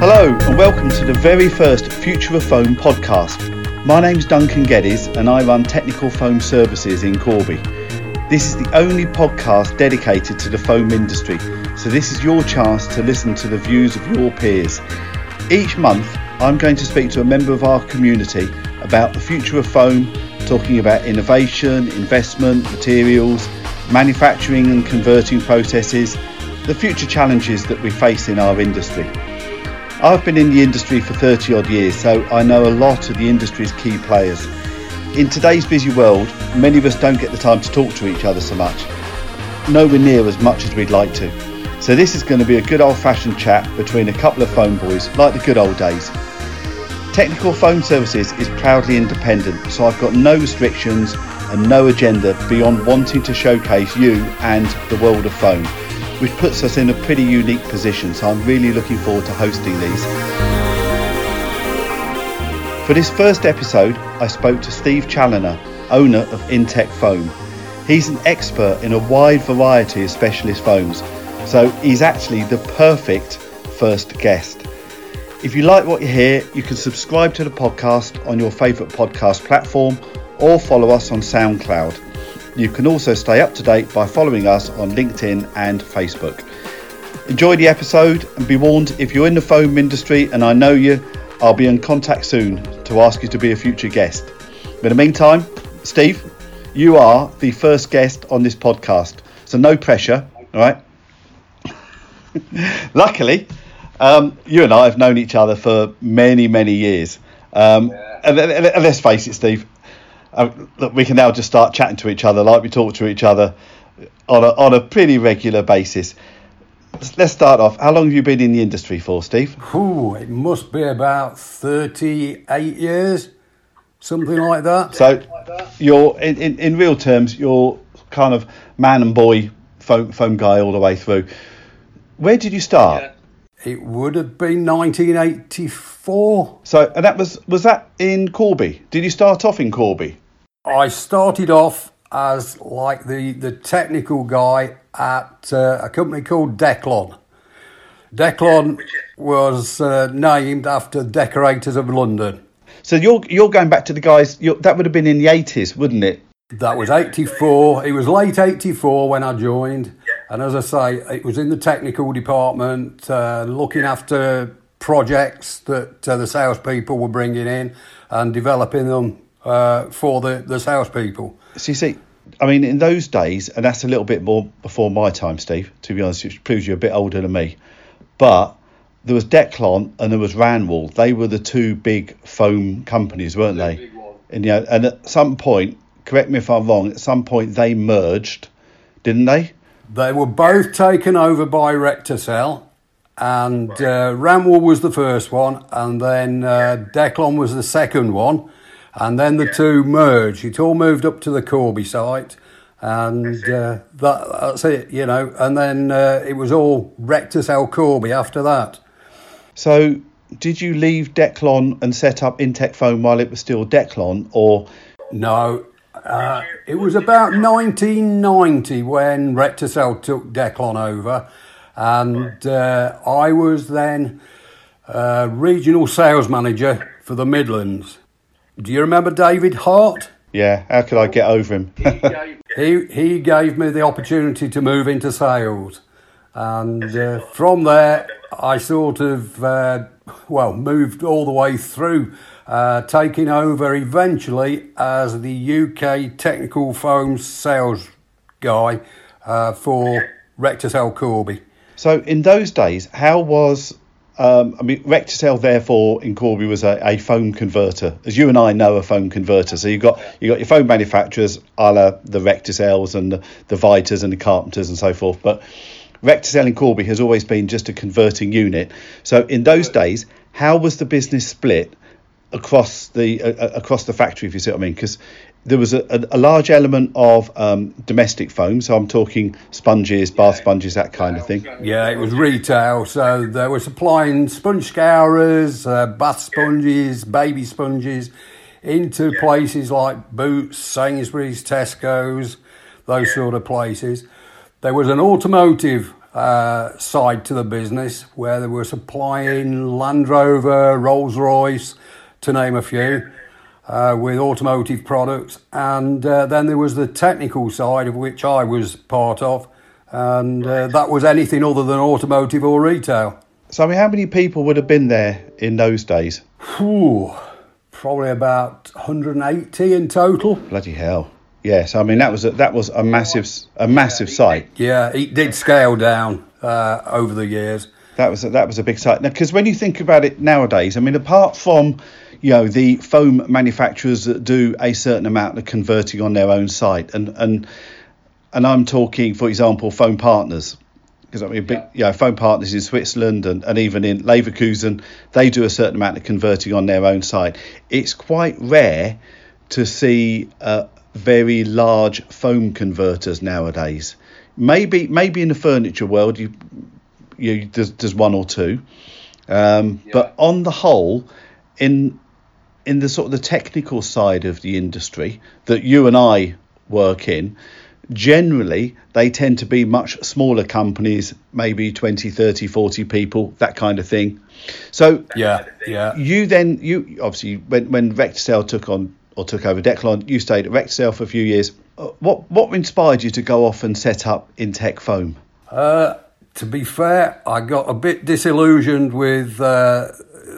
Hello, and welcome to the very first Future of Foam podcast. My name's Duncan Geddes, and I run Technical Foam Services in Corby. This is the only podcast dedicated to the foam industry, so this is your chance to listen to the views of your peers. Each month, I'm going to speak to a member of our community about the future of foam, talking about innovation, investment, materials, manufacturing and converting processes, the future challenges that we face in our industry. I've been in the industry for 30 odd years, so I know a lot of the industry's key players. In today's busy world, many of us don't get the time to talk to each other so much, nowhere near as much as we'd like to. So, this is going to be a good old fashioned chat between a couple of foam boys, like the good old days. Technical Foam Services is proudly independent, so I've got no restrictions and no agenda beyond wanting to showcase you and the world of foam which puts us in a pretty unique position. So I'm really looking forward to hosting these. For this first episode, I spoke to Steve Challoner, owner of Intec Foam. He's an expert in a wide variety of specialist foams, so he's actually the perfect first guest. If you like what you hear, you can subscribe to the podcast on your favourite podcast platform or follow us on SoundCloud. You can also stay up to date by following us on LinkedIn and Facebook. Enjoy the episode and be warned if you're in the foam industry and I know you, I'll be in contact soon to ask you to be a future guest. But in the meantime, Steve, you are the first guest on this podcast, so no pressure, all right? Luckily, um, you and I have known each other for many, many years. Um, and, and let's face it, Steve, uh, look, we can now just start chatting to each other like we talk to each other on a, on a pretty regular basis. Let's start off. How long have you been in the industry for, Steve? Ooh, it must be about 38 years, something like that. So, you're in, in, in real terms, you're kind of man and boy foam, foam guy all the way through. Where did you start? Yeah. It would have been 1984. So, and that was was that in Corby? Did you start off in Corby? I started off as like the the technical guy at uh, a company called Declon. Declon was uh, named after decorators of London. So you're you're going back to the guys. that would have been in the 80s, wouldn't it? That was 84. It was late 84 when I joined. And as I say, it was in the technical department, uh, looking after projects that uh, the salespeople were bringing in and developing them uh, for the, the salespeople. So you see, I mean, in those days, and that's a little bit more before my time, Steve, to be honest, which proves you're a bit older than me. But there was Declon and there was Ranwall. They were the two big foam companies, weren't they? And, you know, and at some point, correct me if I'm wrong, at some point they merged, didn't they? They were both taken over by Recticel, and uh, Ranwall was the first one, and then uh, Declon was the second one, and then the two merged. It all moved up to the Corby site, and uh, that, that's it, you know. And then uh, it was all Recticel Corby after that. So, did you leave Declon and set up Intec Foam while it was still Declon, or no? Uh, it was about 1990 when Recticel took Declon over, and uh, I was then uh, regional sales manager for the Midlands. Do you remember David Hart? Yeah, how could I get over him? he he gave me the opportunity to move into sales, and uh, from there I sort of uh, well moved all the way through uh, taking over eventually as the UK technical foam sales guy uh, for Recticel Corby. So in those days, how was um, I mean, Recticel, therefore, in Corby was a, a, foam converter, as you and I know a foam converter. So you got you got your foam manufacturers, a la the Recticels and the, the Vitas and the Carpenters and so forth. But Recticel in Corby has always been just a converting unit. So in those days, how was the business split across the uh, across the factory, if you see what I mean, because there was a, a, a, large element of um, domestic foam. So I'm talking sponges, bath sponges, that kind of thing. Yeah, it was retail. So they were supplying sponge scourers, uh, bath sponges, baby sponges into places like Boots, Sainsbury's, Tesco's, those sort of places. There was an automotive uh, side to the business where they were supplying Land Rover, Rolls Royce, to name a few, uh, with automotive products. And uh, then there was the technical side of which I was part of, and uh, that was anything other than automotive or retail. So, I mean, how many people would have been there in those days? Whew, probably about 180 in total. Bloody hell. Yes, I mean that was a, that was a massive a massive site. Yeah, it did scale down uh, over the years. That was a, that was a big site. Now, because when you think about it nowadays, I mean, apart from you know the foam manufacturers that do a certain amount of converting on their own site, and and and I'm talking, for example, Foam Partners, because I mean, big, you know, Foam Partners in Switzerland and, and even in Leverkusen, they do a certain amount of converting on their own site. It's quite rare to see uh, very large foam converters nowadays. Maybe maybe in the furniture world, you you there's, there's one or two, um, yeah. but on the whole, in in the sort of the technical side of the industry that you and I work in, generally they tend to be much smaller companies, maybe 20, 30, 40 people, that kind of thing. So yeah, yeah. You then you obviously when when Recticel took on or took over Declon, you stayed at Recticel for a few years. Uh, what what inspired you to go off and set up Intec Foam? Uh, to be fair, I got a bit disillusioned with uh,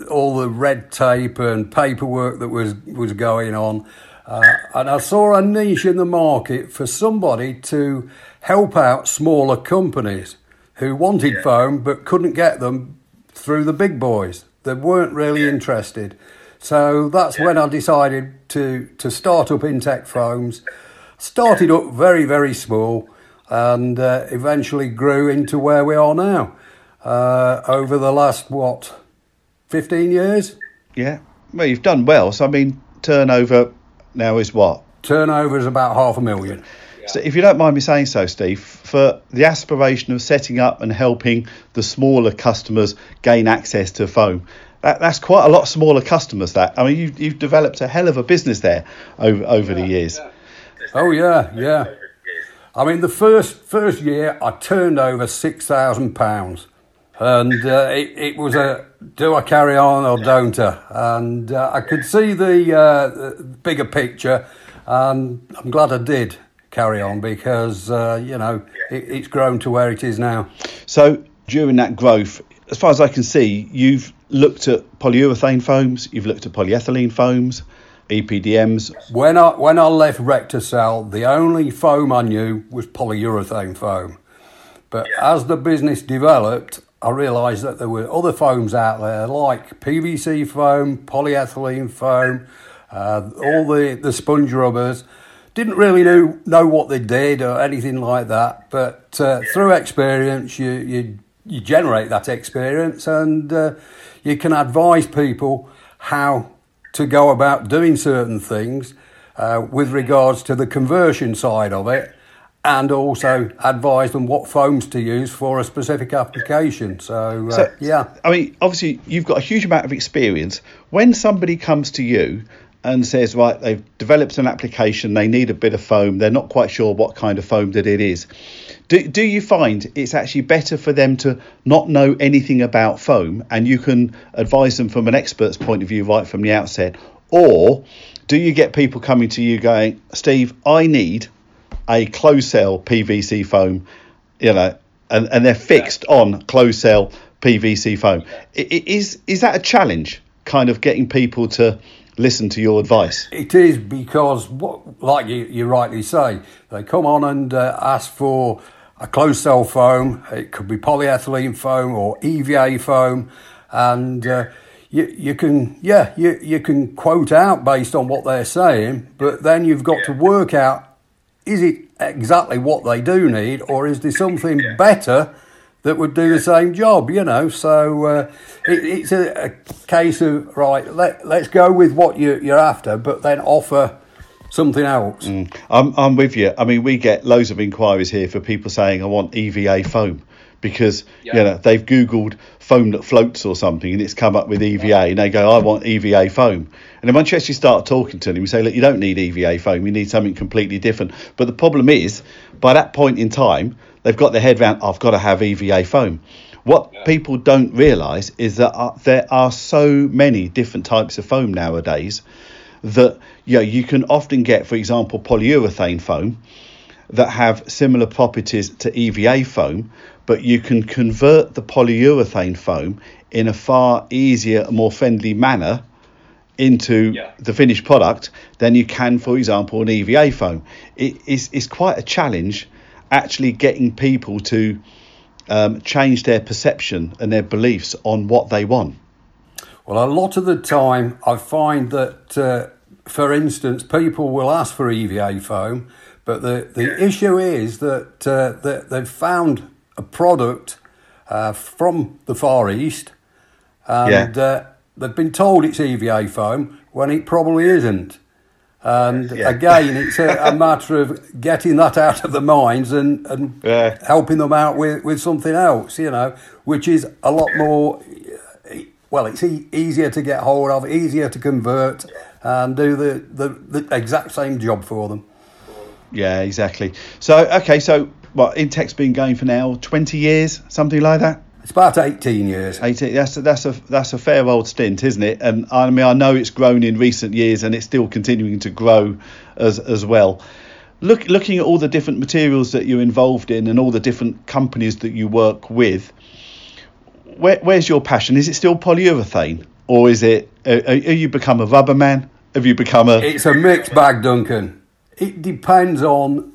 all the red tape and paperwork that was was going on. Uh, and I saw a niche in the market for somebody to help out smaller companies who wanted yeah. foam but couldn't get them through the big boys. They weren't really yeah. interested. So that's yeah. when I decided to, to start up Intec Foams. Started up very, very small and uh, eventually grew into where we are now uh, over the last, what, 15 years? Yeah. Well, you've done well. So, I mean, turnover now is what? Turnover is about half a million. So, if you don't mind me saying so, Steve, for the aspiration of setting up and helping the smaller customers gain access to foam, that, that's quite a lot smaller customers. That I mean, you've, you've developed a hell of a business there over over the years. Oh yeah, yeah. I mean, the first first year I turned over six thousand pounds, and uh, it, it was a do I carry on or don't I? And uh, I could see the, uh, the, bigger picture, and I'm glad I did carry on because uh, you know it, it's grown to where it is now. So during that growth, as far as I can see, you've looked at polyurethane foams, you've looked at polyethylene foams, EPDMs. When I when I left Recticel, the only foam I knew was polyurethane foam. But as the business developed, I realised that there were other foams out there like PVC foam, polyethylene foam, uh, all the, the sponge rubbers. Didn't really know, know what they did or anything like that, but uh, through experience, you, you, you generate that experience and uh, you can advise people how to go about doing certain things uh, with regards to the conversion side of it and also advise them what foams to use for a specific application. So, uh, so, yeah. I mean, obviously, you've got a huge amount of experience. When somebody comes to you and says, right, they've developed an application, they need a bit of foam, they're not quite sure what kind of foam that it is. Do, do you find it's actually better for them to not know anything about foam and you can advise them from an expert's point of view right from the outset? Or do you get people coming to you going, Steve, I need a closed cell PVC foam, you know, and, and they're fixed yeah. on closed cell PVC foam. Is is that a challenge? Kind of getting people to listen to your advice. It is because, what, like you, you rightly say, they come on and uh, ask for a closed cell foam. It could be polyethylene foam or EVA foam, and uh, you, you can yeah you, you can quote out based on what they're saying, but then you've got to work out is it exactly what they do need, or is there something yeah. better that would do the same job? You know, so uh, it, it's a, a, case of right. Let let's go with what you, you're after, but then offer something else. Mm. I'm I'm with you. I mean, we get loads of inquiries here for people saying I want EVA foam because yeah. you know they've googled foam that floats or something and it's come up with EVA and they go I want EVA foam and then once you actually start talking to them you say look you don't need EVA foam you need something completely different but the problem is by that point in time they've got their head around. I've got to have EVA foam. What Yeah. people don't realise is that uh, there are so many different types of foam nowadays that you know, you can often get, for example, polyurethane foam that have similar properties to EVA foam, but you can convert the polyurethane foam in a far easier, more friendly manner into Yeah. the finished product than you can, for example, an EVA foam. It is it's quite a challenge actually getting people to um, change their perception and their beliefs on what they want. Well, a lot of the time, I find that, uh, for instance, people will ask for EVA foam, but the, the issue is that, uh, that they've found a product uh, from the Far East and Yeah. uh, they've been told it's EVA foam when it probably isn't. And Yeah. again, it's a, a matter of getting that out of the minds and, and Yeah. helping them out with, with something else, you know, which is a lot more, well, it's e- easier to get hold of, easier to convert, and do the, the, the exact same job for them. Yeah, exactly. So okay, so what Intec's been going for now twenty years, something like that. It's about 18 years. 18 that's a, that's a that's a fair old stint isn't it and i mean i know it's grown in recent years and it's still continuing to grow as as well look looking at all the different materials that you're involved in and all the different companies that you work with where, where's your passion is it still polyurethane or is it uh, are, are you become a rubber man have you become a It's a mixed bag, Duncan. It depends on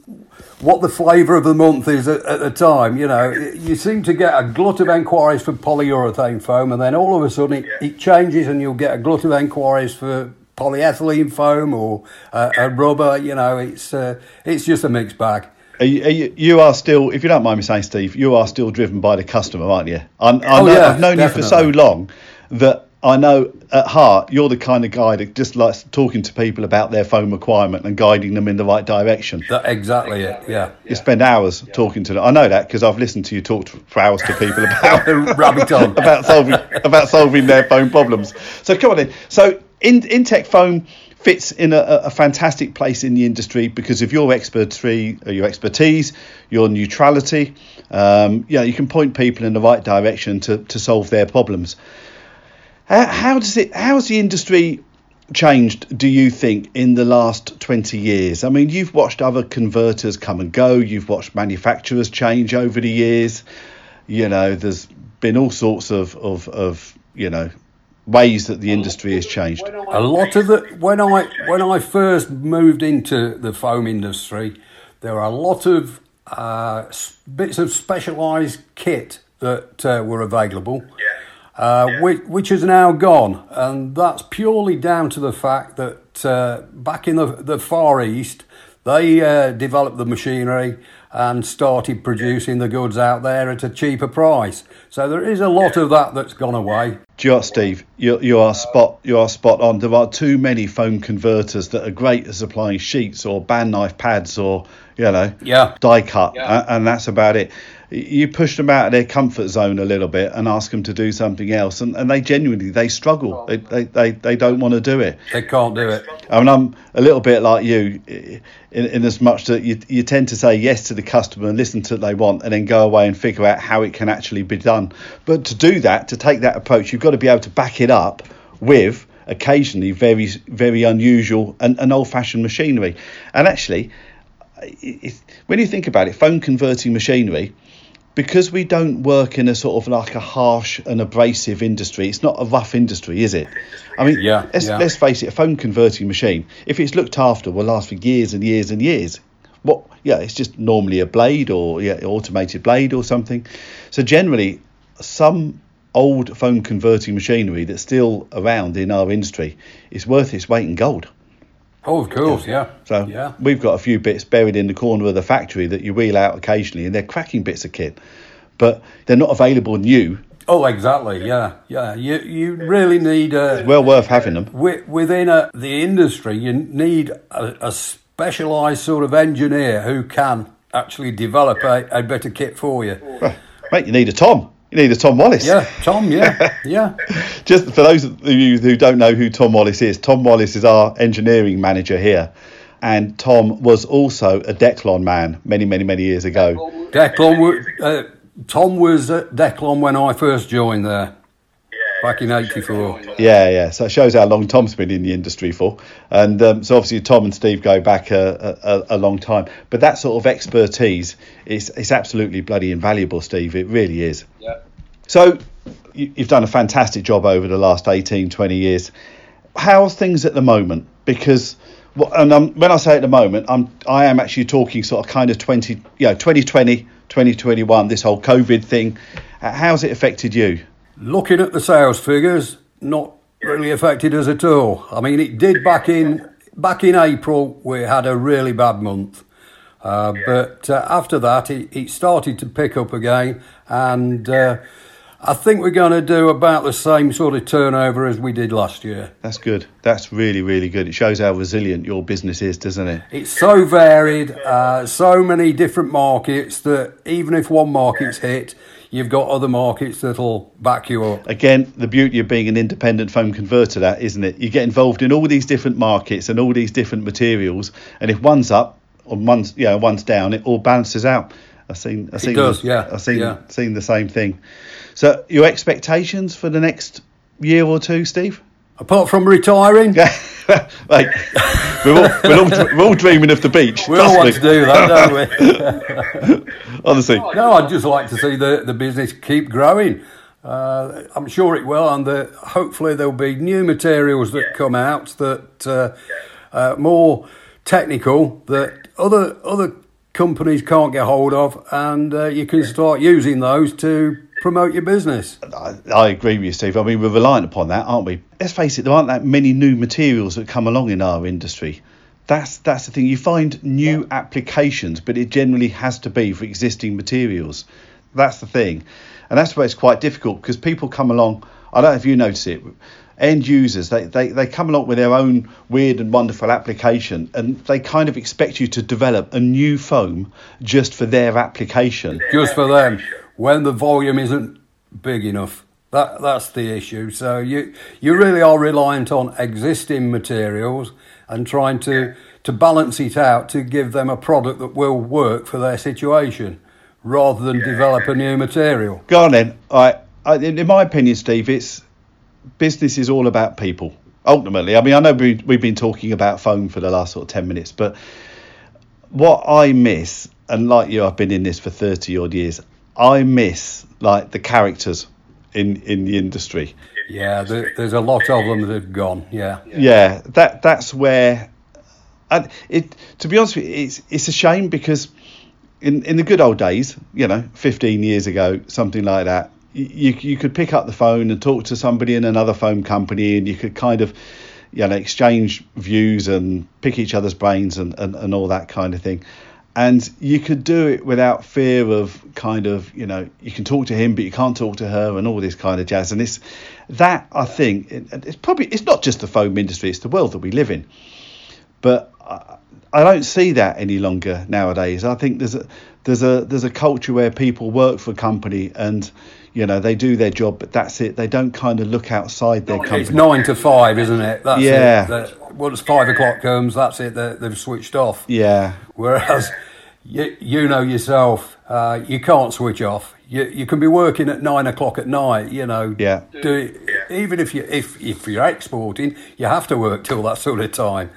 what the flavour of the month is at, at the time. You know, you seem to get a glut of enquiries for polyurethane foam, and then all of a sudden it, it changes, and you'll get a glut of enquiries for polyethylene foam or uh, a rubber. You know, it's uh, it's just a mixed bag. Are you, are you, you are still, if you don't mind me saying, Steve, you are still driven by the customer, aren't you? I, I Oh, know, yeah, I've known you for so long that I know at heart you're the kind of guy that just likes talking to people about their foam requirement and guiding them in the right direction. That exactly it. Yeah. You spend hours talking to them. I know that because I've listened to you talk to, for hours to people about Rabbit on. about solving about solving their foam problems. So come on in. So in Intec Foam fits in a, a fantastic place in the industry because of your expertise, uh, your expertise, your neutrality. Um, yeah, you can point people in the right direction to, to solve their problems. How, how does it? How's the industry changed? Do you think in the last twenty years? I mean, you've watched other converters come and go. You've watched manufacturers change over the years. You know, there's been all sorts of of, of you know ways that the industry has changed. A lot of the when I when I first moved into the foam industry, there were a lot of uh, bits of specialised kit that uh, were available, uh, which, which is now gone, and that's purely down to the fact that uh, back in the the Far East, they uh, developed the machinery and started producing the goods out there at a cheaper price. So there is a lot of that that's gone away. Do you know Steve? You, you are spot you are spot on. There are too many foam converters that are great at supplying sheets or band knife pads or you know Yeah. die cut, Yeah. and that's about it. You push them out of their comfort zone a little bit and ask them to do something else, and, and they genuinely they struggle. They, they, they, they don't want to do it. They can't do it. I mean, I'm a little bit like you, in, in as much that you, you tend to say yes to the customer and listen to what they want, and then go away and figure out how it can actually be done. But to do that, to take that approach, you've got to be able to back it up with occasionally very, very unusual and, and old-fashioned machinery. And actually, when you think about it, foam converting machinery. Because we don't work in a sort of like a harsh and abrasive industry, it's not a rough industry, is it? I mean, Yeah, let's, yeah. let's face it, a foam converting machine, if it's looked after, will last for years and years and years. What? Yeah, it's just normally a blade or yeah, automated blade or something. So generally, some old foam converting machinery that's still around in our industry is worth its weight in gold. Oh, of course, yeah. So yeah. we've got a few bits buried in the corner of the factory that you wheel out occasionally, and they're cracking bits of kit, but they're not available new. Oh, exactly. Yeah, yeah. You you really need a Well worth having them. within a, the industry. You need a, a specialised sort of engineer who can actually develop a, a better kit for you. Well, mate, you need a Tom. You need a Tom Wallace. Yeah, Tom. Yeah, yeah. Just for those of you who don't know who Tom Wallace is, Tom Wallace is our engineering manager here. and Tom was also a Declon man many, many, many years ago. Declon, uh, Tom was at Declon when I first joined there. Back in '84. Yeah, yeah. So it shows how long Tom's been in the industry for, and um, so obviously Tom and Steve go back a, a, a, long time. But that sort of expertise is is absolutely bloody invaluable, Steve. It really is. Yeah. So you, you've done a fantastic job over the last 18, 20 years. How's things at the moment? Because and um, when I say at the moment, I'm I am actually talking sort of kind of 20, you know, 2020, 2021, this whole COVID thing. How's it affected you? Looking at the sales figures, not really affected us at all. I mean, it did back in back in April. We had a really bad month, uh, but uh, after that, it, it, started to pick up again, and uh, I think we're going to do about the same sort of turnover as we did last year. That's good. That's really, really good. It shows how resilient your business is, doesn't it? It's so varied, uh, so many different markets that even if one market's hit, you've got other markets that'll back you up. Again, the beauty of being an independent foam converter, that isn't it? You get involved in all these different markets and all these different materials, and if one's up or one's you know one's down, it all balances out. I've seen, I've seen, it does, yeah. I've seen, yeah. seen the same thing. So, your expectations for the next year or two, Steve? Apart from retiring, like we're all, we're, all, we're all dreaming of the beach. We all want me. to do that, don't we? Honestly, no. I'd just like to see the the business keep growing. Uh, I'm sure it will, and the, hopefully there'll be new materials that come out that uh, uh, more technical that other other companies can't get hold of, and uh, you can start using those to promote your business. I, I, agree with you, Steve. I mean, we're reliant upon that, aren't we? Let's face it, there aren't that many new materials that come along in our industry. That's that's the thing. You find new applications, but it generally has to be for existing materials. That's the thing, and that's where it's quite difficult because people come along. I don't know if you notice it. End users, they, they, they come along with their own weird and wonderful application, and they kind of expect you to develop a new foam just for their application. Just for them when the volume isn't big enough. That that's the issue. So you you really are reliant on existing materials and trying to to balance it out to give them a product that will work for their situation, rather than develop a new material. Go on then. I, I in my opinion, Steve, it's business is all about people. Ultimately, I mean, I know we, we've been talking about foam for the last sort of ten minutes, but what I miss, and like you, I've been in this for thirty odd years. I miss like the characters in in the industry. Yeah, there, there's a lot of them that have gone. Yeah, yeah, that that's where, and it to be honest with you, it's it's a shame because in in the good old days, you know, 15 years ago, something like that, you you could pick up the phone and talk to somebody in another phone company, and you could kind of you know exchange views and pick each other's brains and, and, and all that kind of thing and you could do it without fear of kind of you know you can talk to him but you can't talk to her and all this kind of jazz. And it's that i think it's probably it's not just the foam industry it's the world that we live in. But I, I don't see that any longer nowadays. I think there's a there's a there's a culture where people work for a company and you know they do their job but that's it. They don't kind of look outside their company it's nine to five isn't it? That's yeah. It. Once five o'clock comes that's it they, they've switched off. Yeah. Whereas you, you know yourself, uh, you can't switch off. You, you can be working at nine o'clock at night. You know, yeah. Do, even if you if if you're exporting, you have to work till that sort of time,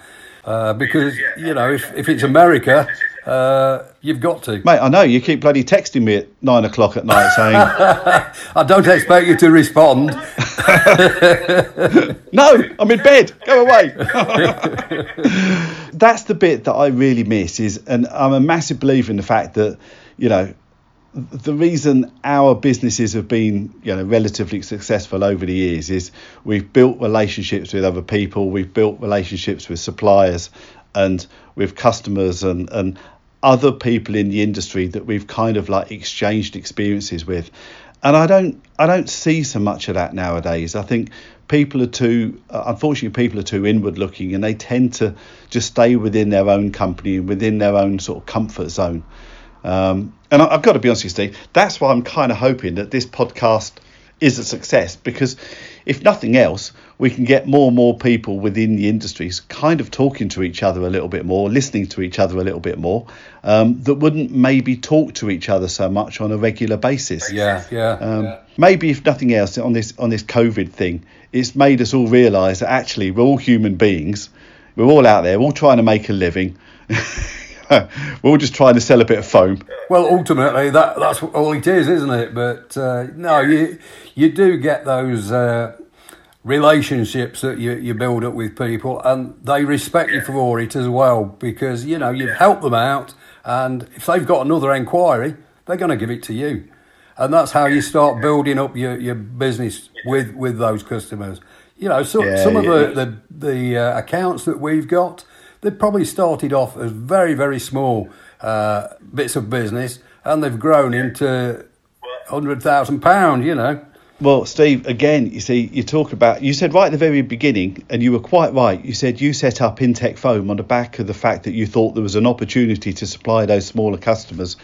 uh, because you know if if it's America. Uh, you've got to, mate. I know you keep bloody texting me at nine o'clock at night saying, "I don't expect you to respond." no, I'm in bed. Go away. That's the bit that I really miss. Is, and I'm a massive believer in the fact that, you know, the reason our businesses have been you know relatively successful over the years is we've built relationships with other people we've built relationships with suppliers and with customers and and other people in the industry that we've kind of like exchanged experiences with and I don't I don't see so much of that nowadays. I think people are too uh, unfortunately people are too inward looking and they tend to just stay within their own company and within their own sort of comfort zone. Um, and I, have got to be honest with you, Steve. That's why I'm kind of hoping that this podcast is a success because if nothing else, we can get more and more people within the industries kind of talking to each other a little bit more, listening to each other a little bit more, um, that wouldn't maybe talk to each other so much on a regular basis. Yeah, yeah, Um, yeah. Maybe if nothing else on this on this COVID thing, it's made us all realise that actually we're all human beings. We're all out there, we're all trying to make a living. we're all just trying to sell a bit of foam. Well, ultimately, that that's all it is, isn't it? But uh, no, you you do get those uh, relationships that you, you build up with people, and they respect you for it as well because you know you've helped them out, and if they've got another enquiry, they're going to give it to you, and that's how you start building up your, your business with with those customers. You know, so, Yeah, some of yeah. the the, the uh, accounts that we've got, they probably started off as very very small uh, bits of business, and they've grown into hundred thousand pound. You know. Well, Steve, again, you see, you talk about, you said right at the very beginning, and you were quite right. You said you set up Intec Foam on the back of the fact that you thought there was an opportunity to supply those smaller customers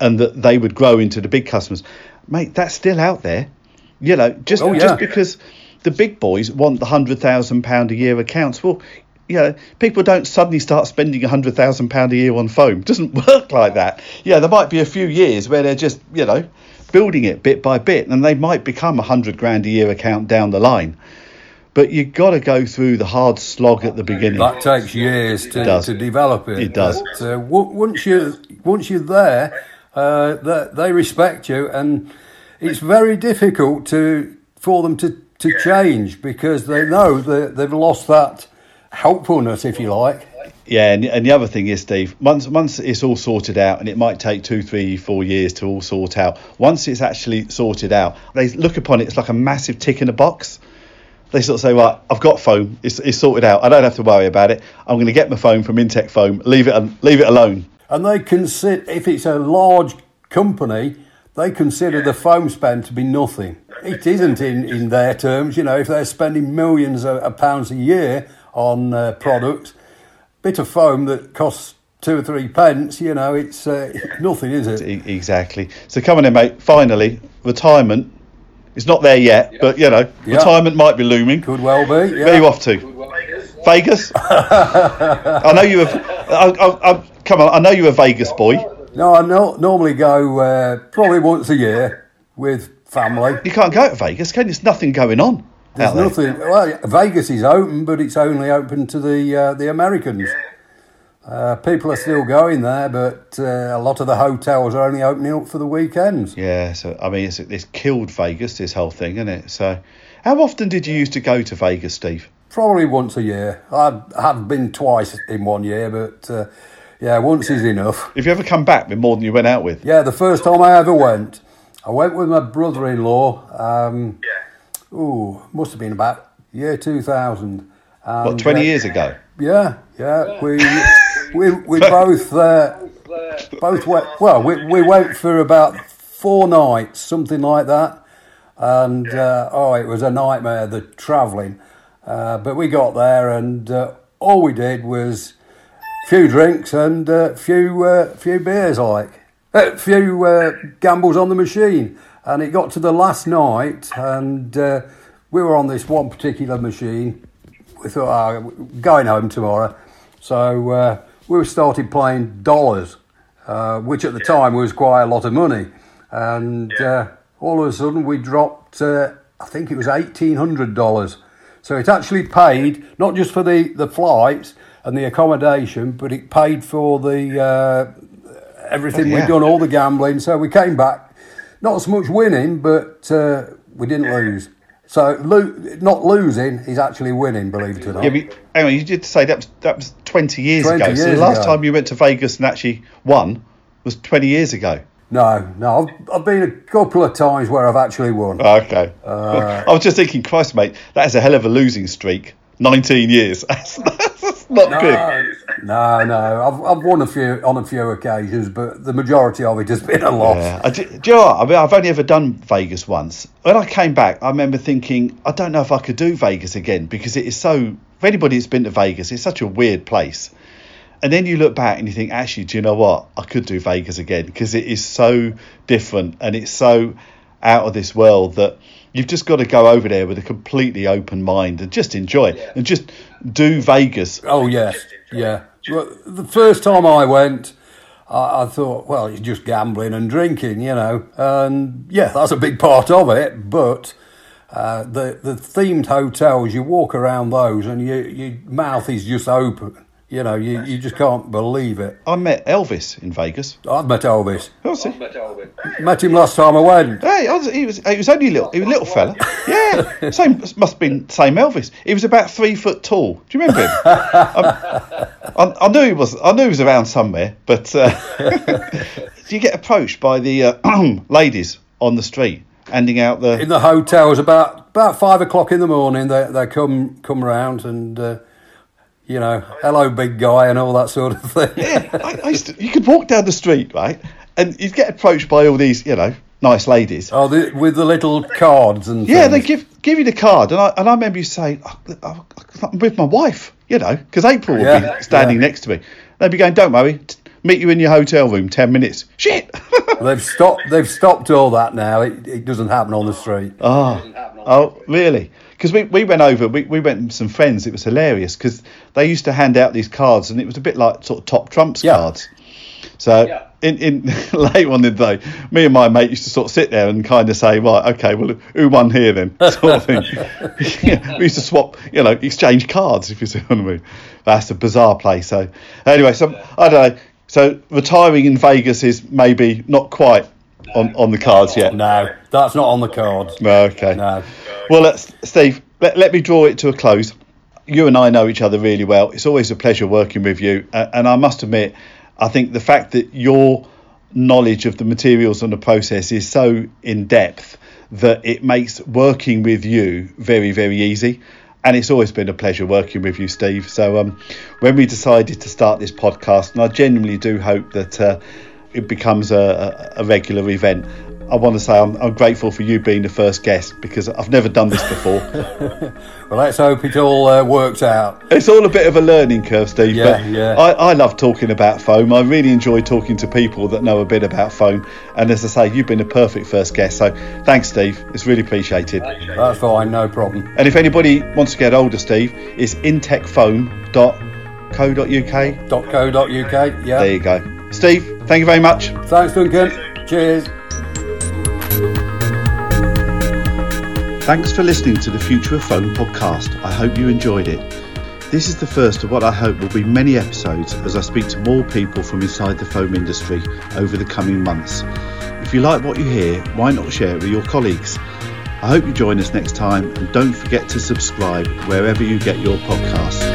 and that they would grow into the big customers. Mate, that's still out there. You know, just, Oh, yeah. just because the big boys want the £100,000 a year accounts, well, you know, people don't suddenly start spending £100,000 a year on foam. It doesn't work like that. Yeah, there might be a few years where they're just, you know, building it bit by bit, and they might become a hundred grand a year account down the line. But you've got to go through the hard slog at the beginning. That takes years to, to develop it. It does. But, uh, w- once you once you're there, uh, they, they respect you, and it's very difficult to for them to, to change because they know that they've lost that helpfulness, if you like. Yeah, and, and the other thing is, Steve, once once it's all sorted out, and it might take two, three, four years to all sort out. Once it's actually sorted out, they look upon it as like a massive tick in a box. They sort of say, "Right, I've got foam. It's, it's sorted out. I don't have to worry about it. I'm going to get my foam from Intec Foam. Leave it leave it alone." And they consider if it's a large company, they consider the foam spend to be nothing. It isn't in, in their terms. You know, if they're spending millions of, of pounds a year on uh, products, bit of foam that costs two or three pence, you know, it's uh, nothing, is it? E- Exactly. So come on in, mate. Finally, retirement. It's not there yet, but you know, Yeah. retirement might be looming. Could well be. Yeah. Where are you off to? Vegas. I know you were. I, I, I, come on, I know you're a Vegas boy. No, I no, normally go uh, probably once a year with family. You can't go to Vegas, can you? There's nothing going on There's out there. nothing. Well, Vegas is open, but it's only open to the uh, the Americans. Uh, people are still going there, but uh, a lot of the hotels are only opening up for the weekends. Yeah, so I mean, it's, it's killed Vegas. This whole thing, isn't it? So, how often did you used to go to Vegas, Steve? Probably once a year. I have been twice in one year, but uh, yeah, once is enough. Have you ever come back with more than you went out with? Yeah, the first time I ever went, I went with my brother-in-law. Um, ooh, must have been about year two thousand. What, 20 years ago? Yeah, yeah. We we we both uh, both went. Well, we we went for about four nights, something like that, and uh, oh, it was a nightmare the travelling. Uh, but we got there, and uh, all we did was few drinks and a few uh, few beers, like a few uh, gambles on the machine. And it got to the last night, and uh, we were on this one particular machine. We thought, oh, we're going home tomorrow, so uh, we started playing dollars, uh, which at the time was quite a lot of money. And uh, all of a sudden, we dropped. Uh, I think it was eighteen hundred dollars. So it actually paid not just for the, the flights and the accommodation, but it paid for the uh, everything Oh, yeah. we'd done, all the gambling. So we came back, not so much winning, but uh, we didn't lose. So lo- not losing is actually winning, believe it or not. Yeah, but hang on, you did say that was, that was 20 years 20 ago. so the last ago. time you went to Vegas and actually won was 20 years ago. No, no, I've, I've been a couple of times where I've actually won. Okay. Uh, I was just thinking, Christ, mate, that is a hell of a losing streak. 19 years. That's, that's not good. No, no, I've, I've won a few on a few occasions, but the majority of it has been a loss. Yeah. I, do, do you know what? I mean, I've only ever done Vegas once. When I came back, I remember thinking, I don't know if I could do Vegas again because it is so. If anybody that's been to Vegas, it's such a weird place. And then you look back and you think, actually, do you know what? I could do Vegas again because it is so different and it's so out of this world that you've just got to go over there with a completely open mind and just enjoy it and just do Vegas. Oh yeah, yeah. Well, the first time I went, I, I thought, well, it's just gambling and drinking, you know, and yeah, that's a big part of it. But uh, the the themed hotels, you walk around those, and you, your mouth is just open. You know, you, you just can't believe it. I met Elvis in Vegas. I've met Elvis. Was he? Met him last time I went. Hey, I was, he was he was only a little he was a little fella. Yeah, same must have been same Elvis. He was about three foot tall. Do you remember him? I, I, I knew he was I knew he was around somewhere, but uh, do you get approached by the uh, ladies on the street handing out the In the hotels, about about five o'clock in the morning, they they come come round and. Uh, you know, hello, big guy, and all that sort of thing. yeah, I, I used to, you could walk down the street, right, and you'd get approached by all these, you know, nice ladies. Oh, the, with the little cards and Yeah, they give give you the card, and I and I remember you saying, oh, oh, "I'm with my wife," you know, because April would Yeah, be standing yeah. next to me. They'd be going, "Don't worry, t- meet you in your hotel room, ten minutes." Shit. They've stopped. They've stopped all that now. It, it doesn't happen on the street. Ah. oh, really? Because we, we went over, we, we went with some friends. It was hilarious because they used to hand out these cards, and it was a bit like sort of top trumps Yeah. cards. So in, in late on in the day, me and my mate used to sort of sit there and kind of say, right, okay, well, who won here then? Sort of thing. Yeah, we used to swap, you know, exchange cards, if you see what I mean. That's a bizarre place. So anyway, so I don't know. So retiring in Vegas is maybe not quite on, on the cards yet. No, that's not on the cards. Okay. No. Well, let's, Steve, let, let me draw it to a close. You and I know each other really well. It's always a pleasure working with you. Uh, and I must admit, I think the fact that your knowledge of the materials and the process is so in depth that it makes working with you very, very easy. And it's always been a pleasure working with you, Steve. So um, when we decided to start this podcast, and I genuinely do hope that uh, it becomes a, a, regular event. I want to say I'm, I'm grateful for you being the first guest because I've never done this before. Well, let's hope it all uh, works out. it's all a bit of a learning curve, Steve. Yeah, but yeah. I, I love talking about foam. I really enjoy talking to people that know a bit about foam. And as I say, you've been a perfect first guest. So thanks, Steve. It's really appreciated. That's fine. No problem. And if anybody wants to get older, Steve, it's intecfoam.co.uk. .co.uk. Yeah. There you go. Steve, thank you very much. Thanks, Duncan. Cheers. Thanks for listening to the Future of Foam podcast. I hope you enjoyed it. This is the first of what I hope will be many episodes as I speak to more people from inside the foam industry over the coming months. If you like what you hear, why not share it with your colleagues? I hope you join us next time and don't forget to subscribe wherever you get your podcasts.